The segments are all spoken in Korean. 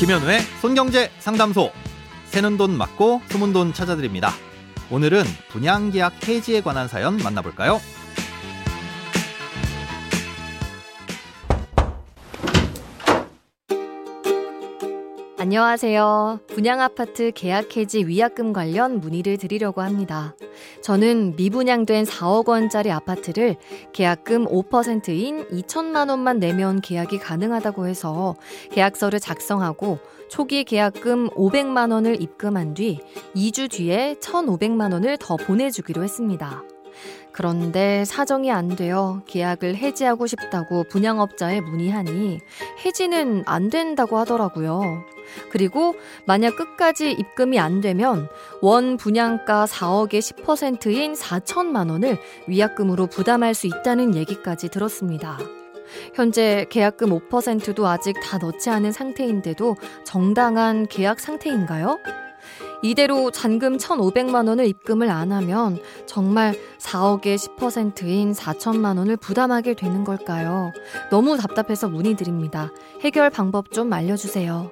김현우의 손경제 상담소. 새는 돈 맞고 숨은 돈 찾아드립니다. 오늘은 분양계약 해지에 관한 사연 만나볼까요? 안녕하세요. 분양아파트 계약 해지 위약금 관련 문의를 드리려고 합니다. 저는 미분양된 4억 원짜리 아파트를 계약금 5%인 2천만 원만 내면 계약이 가능하다고 해서 계약서를 작성하고 초기 계약금 500만 원을 입금한 뒤 2주 뒤에 1,500만 원을 더 보내주기로 했습니다. 그런데 사정이 안 되어 계약을 해지하고 싶다고 분양업자에 문의하니 해지는 안 된다고 하더라고요. 그리고 만약 끝까지 입금이 안 되면 원 분양가 4억의 10%인 4천만 원을 위약금으로 부담할 수 있다는 얘기까지 들었습니다. 현재 계약금 5%도 아직 다 넣지 않은 상태인데도 정당한 계약 상태인가요? 이대로 잔금 1,500만 원을 입금을 안 하면 정말 4억의 10%인 4천만 원을 부담하게 되는 걸까요? 너무 답답해서 문의드립니다. 해결 방법 좀 알려주세요.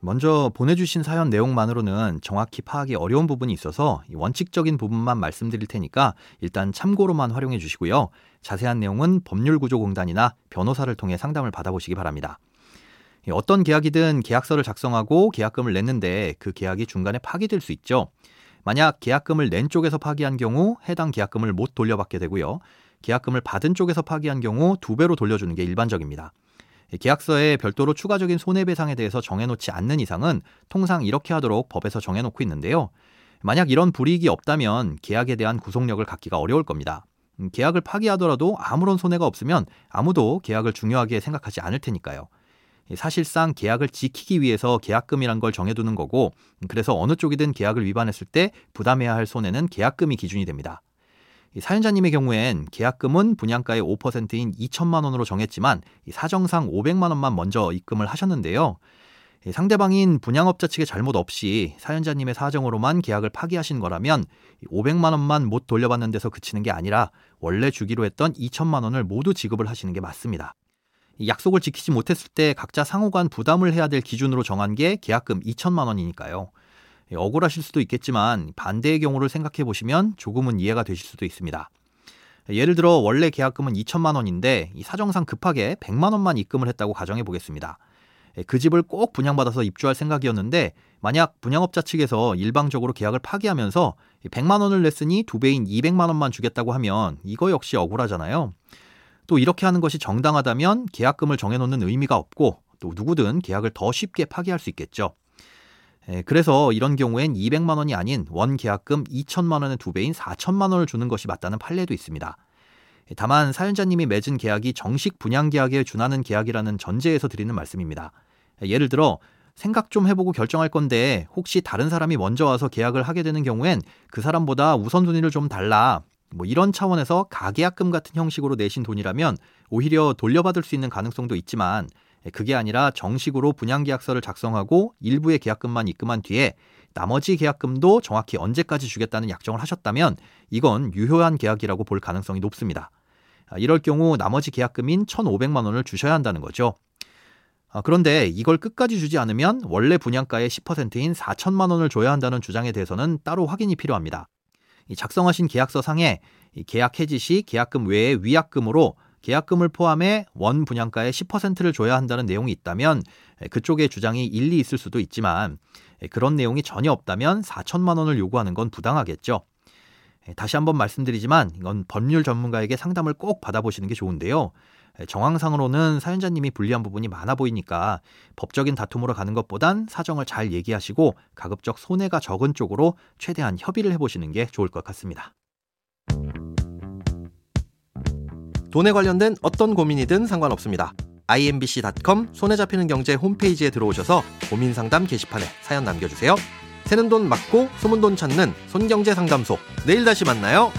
먼저 보내주신 사연 내용만으로는 정확히 파악이 어려운 부분이 있어서 원칙적인 부분만 말씀드릴 테니까 일단 참고로만 활용해 주시고요. 자세한 내용은 법률구조공단이나 변호사를 통해 상담을 받아보시기 바랍니다. 어떤 계약이든 계약서를 작성하고 계약금을 냈는데 그 계약이 중간에 파기될 수 있죠. 만약 계약금을 낸 쪽에서 파기한 경우 해당 계약금을 못 돌려받게 되고요. 계약금을 받은 쪽에서 파기한 경우 두 배로 돌려주는 게 일반적입니다. 계약서에 별도로 추가적인 손해배상에 대해서 정해놓지 않는 이상은 통상 이렇게 하도록 법에서 정해놓고 있는데요. 만약 이런 불이익이 없다면 계약에 대한 구속력을 갖기가 어려울 겁니다. 음, 계약을 파기하더라도 아무런 손해가 없으면 아무도 계약을 중요하게 생각하지 않을 테니까요. 사실상 계약을 지키기 위해서 계약금이란 걸 정해두는 거고, 음, 그래서 어느 쪽이든 계약을 위반했을 때 부담해야 할 손해는 계약금이 기준이 됩니다. 사연자님의 경우엔 계약금은 분양가의 5%인 2천만 원으로 정했지만 사정상 500만 원만 먼저 입금을 하셨는데요. 상대방인 분양업자 측의 잘못 없이 사연자님의 사정으로만 계약을 파기하신 거라면 500만 원만 못 돌려받는 데서 그치는 게 아니라 원래 주기로 했던 2천만 원을 모두 지급을 하시는 게 맞습니다. 약속을 지키지 못했을 때 각자 상호간 부담을 해야 될 기준으로 정한 게 계약금 2천만 원이니까요. 예, 억울하실 수도 있겠지만 반대의 경우를 생각해 보시면 조금은 이해가 되실 수도 있습니다. 예를 들어 원래 계약금은 2천만 원인데 사정상 급하게 100만 원만 입금을 했다고 가정해 보겠습니다. 예, 그 집을 꼭 분양받아서 입주할 생각이었는데 만약 분양업자 측에서 일방적으로 계약을 파기하면서 100만 원을 냈으니 두 배인 200만 원만 주겠다고 하면 이거 역시 억울하잖아요. 또 이렇게 하는 것이 정당하다면 계약금을 정해놓는 의미가 없고 또 누구든 계약을 더 쉽게 파기할 수 있겠죠. 예, 그래서 이런 경우엔 200만 원이 아닌 원 계약금 2천만 원의 두 배인 4천만 원을 주는 것이 맞다는 판례도 있습니다. 예, 다만 사연자님이 맺은 계약이 정식 분양 계약에 준하는 계약이라는 전제에서 드리는 말씀입니다. 예, 예를 들어 생각 좀 해보고 결정할 건데 혹시 다른 사람이 먼저 와서 계약을 하게 되는 경우엔 그 사람보다 우선순위를 좀 달라. 뭐 이런 차원에서 가계약금 같은 형식으로 내신 돈이라면 오히려 돌려받을 수 있는 가능성도 있지만 예, 그게 아니라 정식으로 분양계약서를 작성하고 일부의 계약금만 입금한 뒤에 나머지 계약금도 정확히 언제까지 주겠다는 약정을 하셨다면 이건 유효한 계약이라고 볼 가능성이 높습니다. 아, 이럴 경우 나머지 계약금인 1,500만 원을 주셔야 한다는 거죠. 아, 그런데 이걸 끝까지 주지 않으면 원래 분양가의 10%인 4천만 원을 줘야 한다는 주장에 대해서는 따로 확인이 필요합니다. 작성하신 계약서 상에 계약 해지 시 계약금 외에 위약금으로 계약금을 포함해 원 분양가의 10%를 줘야 한다는 내용이 있다면 그쪽의 주장이 일리 있을 수도 있지만 그런 내용이 전혀 없다면 4천만 원을 요구하는 건 부당하겠죠. 다시 한번 말씀드리지만 이건 법률 전문가에게 상담을 꼭 받아보시는 게 좋은데요. 정황상으로는 사연자님이 불리한 부분이 많아 보이니까 법적인 다툼으로 가는 것보단 사정을 잘 얘기하시고 가급적 손해가 적은 쪽으로 최대한 협의를 해보시는 게 좋을 것 같습니다. 돈에 관련된 어떤 고민이든 상관없습니다. imbc.com 손에 잡히는 경제 홈페이지에 들어오셔서 고민 상담 게시판에 사연 남겨주세요. 새는 돈 맞고 소문 돈 찾는 손경제 상담소. 내일 다시 만나요.